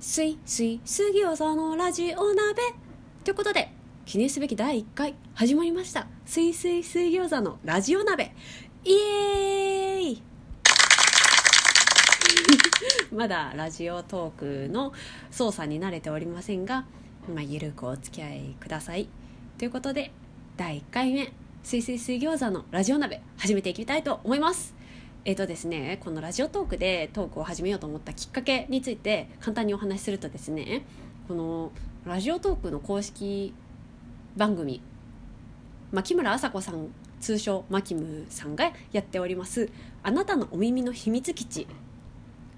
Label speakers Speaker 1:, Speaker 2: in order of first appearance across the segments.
Speaker 1: すいすい杉尾さんのラジオ鍋ということで記念すべき第1回始まりました。すいすい水餃子のラジオ鍋。イエーイ！まだラジオトークの操作に慣れておりませんが、まあ、ゆるくお付き合いください。ということで第1回目すいすい水餃子のラジオ鍋始めていきたいと思います。えーとですね、このラジオトークでトークを始めようと思ったきっかけについて簡単にお話しするとですねこのラジオトークの公式番組牧村麻子さん通称マキムさんがやっております「あなたのお耳の秘密基地」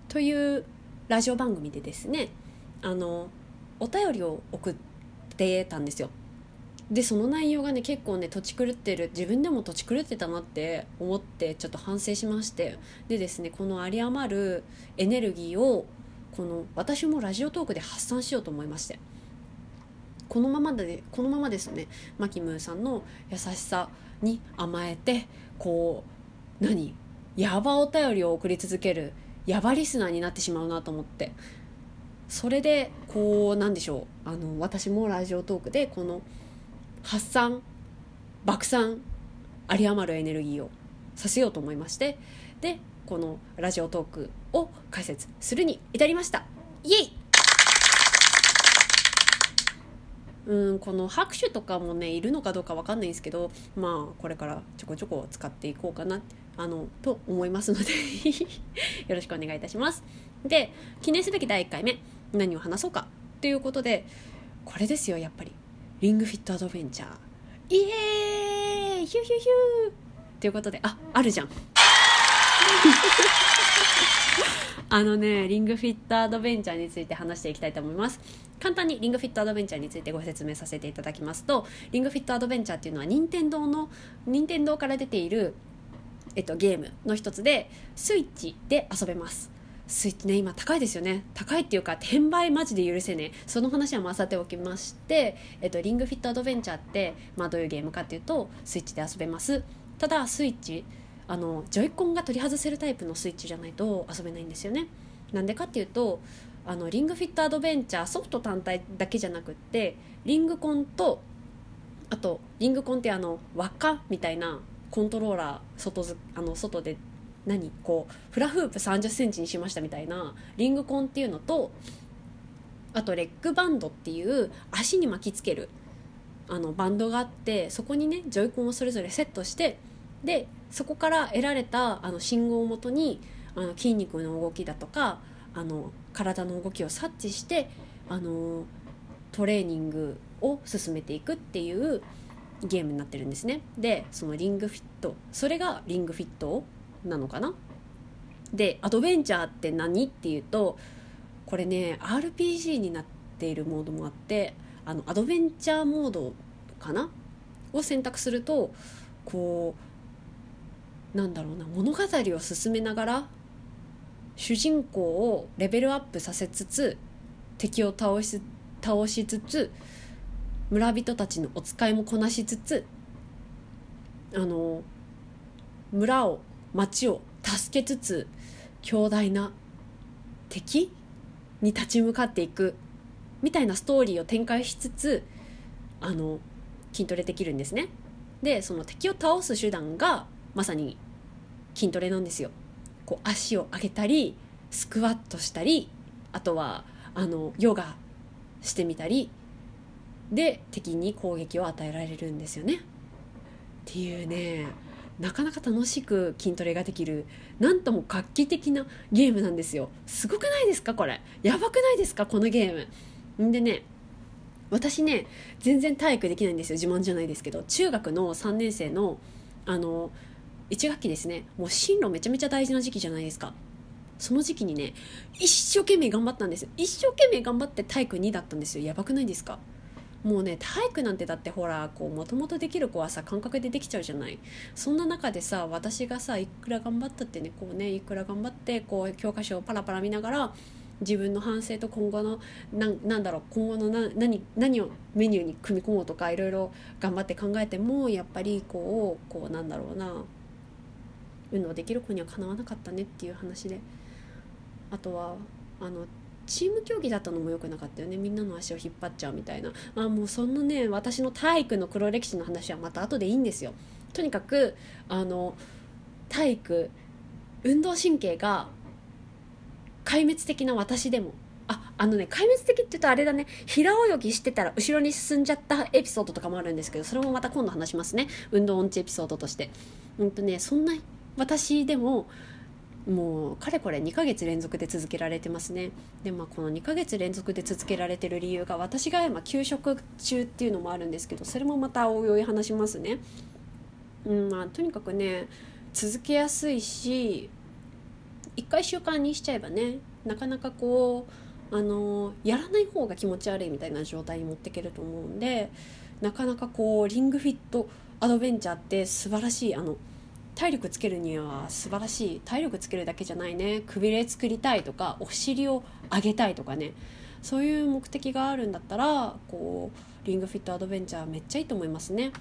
Speaker 1: というラジオ番組でですねあのお便りを送ってたんですよ。でその内容がね結構ね土地狂ってる自分でも土地狂ってたなって思ってちょっと反省しましてでですねこの有り余るエネルギーをこの私もラジオトークで発散しようと思いましてこのままでこのままですねマキムーさんの優しさに甘えてこう何ヤバお便りを送り続けるヤバリスナーになってしまうなと思ってそれでこうなんでしょうあの私もラジオトークでこの「発散爆散有り余るエネルギーをさせようと思いましてでこのラジオトークを解説するに至りました。イエイ！うんこの拍手とかもねいるのかどうか分かんないんですけどまあこれからちょこちょこ使っていこうかなあのと思いますので よろしくお願いいたします。で記念すべき第1回目何を話そうかということでこれですよやっぱり。リングフィットアドベンチャー。イエーイ！ヒューヒューヒュー！ということでああるじゃん。あのねリングフィットアドベンチャーについて話していきたいと思います。簡単にリングフィットアドベンチャーについてご説明させていただきますとリングフィットアドベンチャーっていうのは任天堂の任天堂から出ているえっと、ゲームの一つでスイッチで遊べます。スイッチね今高いですよね。高いっていうか転売マジで許せねえ。その話はまさておきまして、えっと、リングフィットアドベンチャーって、まあ、どういうゲームかっていうとスイッチで遊べます。ただスイッチあのジョイコンが取り外せるタイプのスイッチじゃないと遊べないんですよね。なんでかっていうとあのリングフィットアドベンチャーソフト単体だけじゃなくってリングコンとあとリングコンってあの輪っかみたいなコントローラー外ずあの外で何こうフラフープ3 0センチにしましたみたいなリングコンっていうのとあとレッグバンドっていう足に巻きつけるあのバンドがあってそこにねジョイコンをそれぞれセットしてでそこから得られたあの信号をもとにあの筋肉の動きだとかあの体の動きを察知してあのトレーニングを進めていくっていうゲームになってるんですね。でそのリングフィットそれがリングフィットなのかな？でアドベンチャーって何？っていうとこれね RPG になっているモードもあってあのアドベンチャーモードかな？を選択するとこうなんだろうな物語を進めながら主人公をレベルアップさせつつ敵を倒し倒しつつ村人たちのお使いもこなしつつあの村を町を助けつつ強大な敵に立ち向かっていくみたいなストーリーを展開しつつあの筋トレできるんですね。でその敵を倒す手段がまさに筋トレなんですよ。こう足を上げたりスクワットしたりあとはあのヨガしてみたりで敵に攻撃を与えられるんですよね。っていうね。なかなか楽しく筋トレができるなんとも画期的なゲームなんですよ。すごくないですかこれ。やばくないですかこのゲーム。んでね私ね全然体育できないんですよ。自慢じゃないですけど。中学の3年生のあの1学期ですね。もう進路めちゃめちゃ大事な時期じゃないですか。その時期にね一生懸命頑張ったんです一生懸命頑張って体育2だったんですよ。やばくないですかもうね体育なんてだってほらこうもともとできる子はさ感覚でできちゃうじゃない。そんな中でさ私がさいくら頑張ったってねこうねいくら頑張ってこう教科書をパラパラ見ながら自分の反省と今後のななんだろう今後のな何何をメニューに組み込もうとかいろいろ頑張って考えてもやっぱりこうこうなんだろうな運動できる子にはかなわなかったねっていう話で。あとはあのチーム競技だったのも良くなかったよね。みんなの足を引っ張っちゃうみたいな。あもうそんなね私の体育の黒歴史の話はまた後でいいんですよ。とにかくあの体育運動神経が壊滅的な私でも。ああのね壊滅的って言うとあれだね。平泳ぎしてたら後ろに進んじゃったエピソードとかもあるんですけどそれもまた今度話しますね。運動音痴エピソードとして。うんとねそんな私でももうかれこれ2ヶ月連続で続けられてますね。でまあこの2ヶ月連続で続けられてる理由が私が今休職中っていうのもあるんですけどそれもまたおいおい話しますね。うんまあとにかくね続けやすいし1回習慣にしちゃえばねなかなかこうあのやらない方が気持ち悪いみたいな状態に持っていけると思うんでなかなかこうリングフィットアドベンチャーって素晴らしいあの体力つけるには素晴らしい体力つけるだけじゃないね。くびれ作りたいとかお尻を上げたいとかね。そういう目的があるんだったらこうリングフィットアドベンチャーめっちゃいいと思いますね。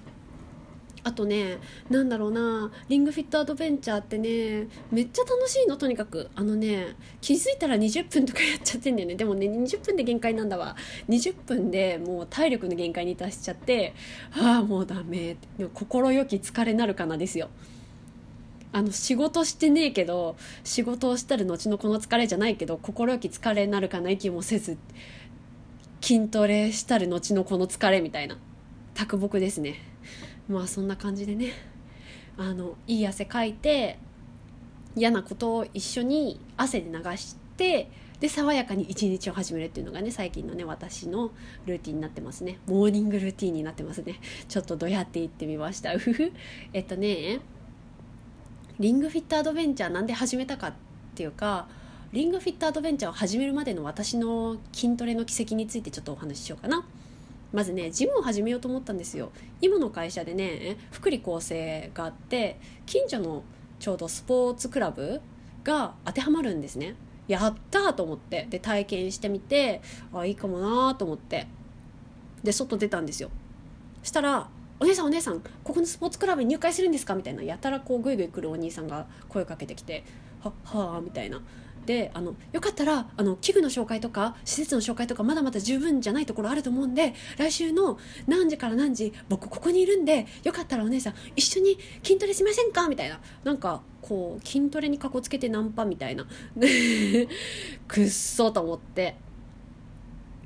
Speaker 1: あとねなんだろうな。リングフィットアドベンチャーってねめっちゃ楽しいのとにかく。あのね気づいたら20分とかやっちゃってんだよね。でもね20分で限界なんだわ。20分でもう体力の限界に達しちゃってああもうダメ。心よき疲れなるかなですよ。あの仕事してねえけど仕事をしたら後のこの疲れじゃないけど心よき疲れになるかな息もせず筋トレしたる後のこの疲れみたいな卓木ですね。まあそんな感じでね。あのいい汗かいて嫌なことを一緒に汗で流してで爽やかに一日を始めるっていうのがね最近のね私のルーティンになってますね。モーニングルーティンになってますね。ちょっとどうやって言ってみました。うふふえっとねリングフィットアドベンチャーなんで始めたかっていうかリングフィットアドベンチャーを始めるまでの私の筋トレの軌跡についてちょっとお話ししようかな。まずねジムを始めようと思ったんですよ。今の会社でね福利厚生があって近所のちょうどスポーツクラブが当てはまるんですね。やったと思って。で体験してみてあいいかもなと思って。で外出たんですよ。したらお姉さんお姉さんここのスポーツクラブに入会するんですか?」みたいな。やたらこうグイグイ来るお兄さんが声かけてきて「ははあ」みたいな。であのよかったらあの器具の紹介とか施設の紹介とかまだまだ十分じゃないところあると思うんで来週の何時から何時僕ここにいるんでよかったらお姉さん一緒に筋トレしませんか？みたいな。なんかこう筋トレにかこつけてナンパみたいな。くっそと思って。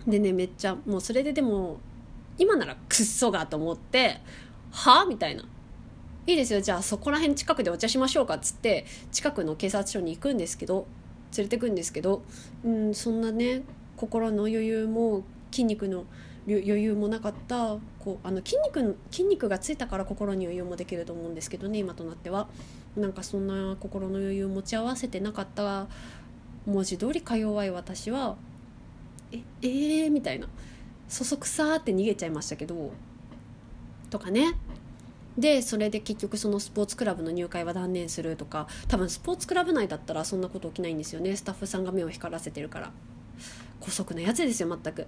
Speaker 1: でねめっちゃもうそれででも今ならくっそがと思ってはみたいな。いいですよ。じゃあそこら辺近くでお茶しましょうかっつって近くの警察署に行くんですけど連れてくんですけどうんそんなね心の余裕も筋肉の余裕もなかったこうあの筋肉筋肉がついたから心に余裕もできると思うんですけどね今となっては。なんかそんな心の余裕を持ち合わせてなかった文字通りか弱い私はええー、みたいな。そそくさーって逃げちゃいましたけどとかね。でそれで結局そのスポーツクラブの入会は断念するとか多分スポーツクラブ内だったらそんなこと起きないんですよね。スタッフさんが目を光らせてるから。姑息なやつですよ全く。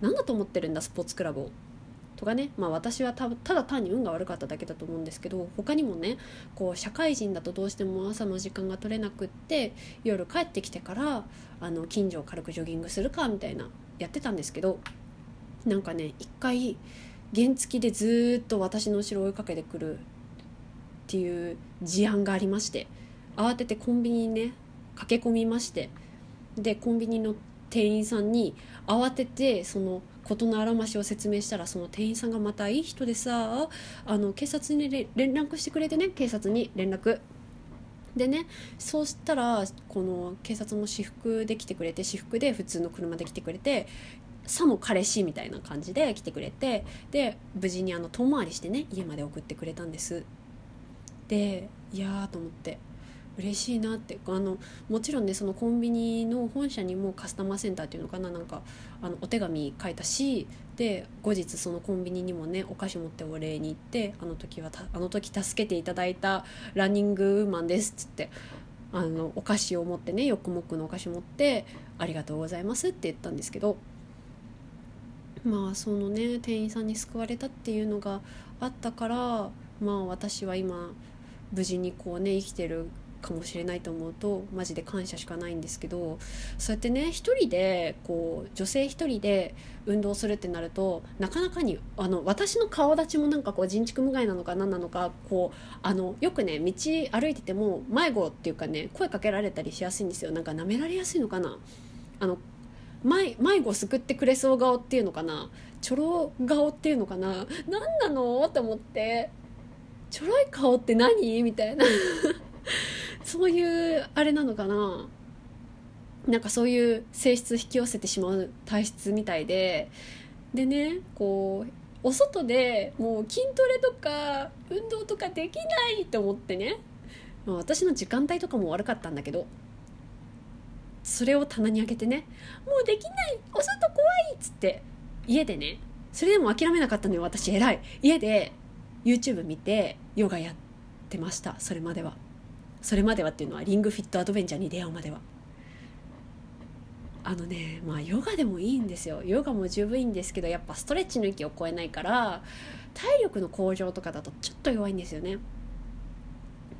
Speaker 1: 何だと思ってるんだスポーツクラブを。とかね。まあ私はたただ単に運が悪かっただけだと思うんですけど他にもねこう社会人だとどうしても朝の時間が取れなくって夜帰ってきてからあの近所を軽くジョギングするかみたいなやってたんですけどなんかね一回原付でずっと私の後ろ追いかけてくるっていう事案がありまして慌ててコンビニにね駆け込みましてでコンビニの店員さんに慌ててその事のあらましを説明したらその店員さんがまたいい人でさあの警察に連絡してくれてね警察に連絡。でねそうしたらこの警察も私服で来てくれて私服で普通の車で来てくれてさも彼氏みたいな感じで来てくれてで無事にあの遠回りしてね家まで送ってくれたんです。でいやーと思って嬉しいなって。あのもちろんねそのコンビニの本社にもカスタマーセンターっていうのかななんかあのお手紙書いたしで後日そのコンビニにもねお菓子持ってお礼に行ってあの時はあの時助けていただいたランニングウーマンですっつってあのお菓子を持ってねヨックモックのお菓子持ってありがとうございますって言ったんですけどまあそのね店員さんに救われたっていうのがあったからまあ私は今無事にこうね生きてるかもしれないと思うとマジで感謝しかないんですけどそうやってね一人でこう女性一人で運動するってなるとなかなかにあの私の顔立ちもなんかこう人畜無害なのか何なのかこうあのよくね道歩いてても迷子っていうかね声かけられたりしやすいんですよ。なんか舐められやすいのかな。あの迷迷子救ってくれそう顔っていうのかな？ちょろ顔っていうのかな？何なの？と思って。ちょろい顔って何？みたいな。そういうあれなのかな？なんかそういう性質引き寄せてしまう体質みたいで。でねこうお外でもう筋トレとか運動とかできないと思ってね、私の時間帯とかも悪かったんだけど。それを棚に開けてね「もうできない。お外怖い!」っつって家でねそれでも諦めなかったのよ私偉い。家で YouTube 見てヨガやってましたそれまでは。それまではっていうのはリングフィットアドベンチャーに出会うまでは。あのねまあヨガでもいいんですよ。ヨガも十分いいんですけどやっぱストレッチの域を超えないから体力の向上とかだとちょっと弱いんですよね。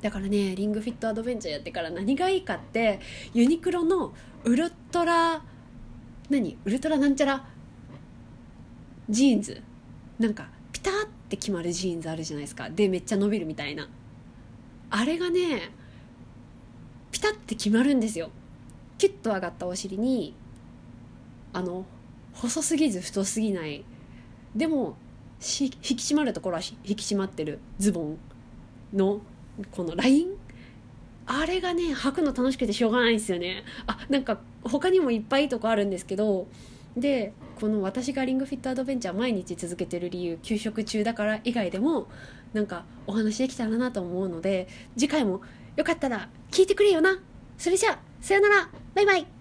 Speaker 1: だからねリングフィットアドベンチャーやってから何がいいかってユニクロのウルトラ何？ウルトラなんちゃら？ジーンズ。なんかピタって決まるジーンズあるじゃないですか。でめっちゃ伸びるみたいな。あれがねピタって決まるんですよ。キュッと上がったお尻にあの細すぎず太すぎない。でも引き締まるところは引き締まってるズボンのこのライン？あれがね履くの楽しくてしょうがないんですよね。あなんか他にもいっぱいいいとこあるんですけどでこの私がリングフィットアドベンチャー毎日続けてる理由休職中だから以外でもなんかお話できたらなと思うので次回もよかったら聞いてくれよな。それじゃあさよなら。バイバイ。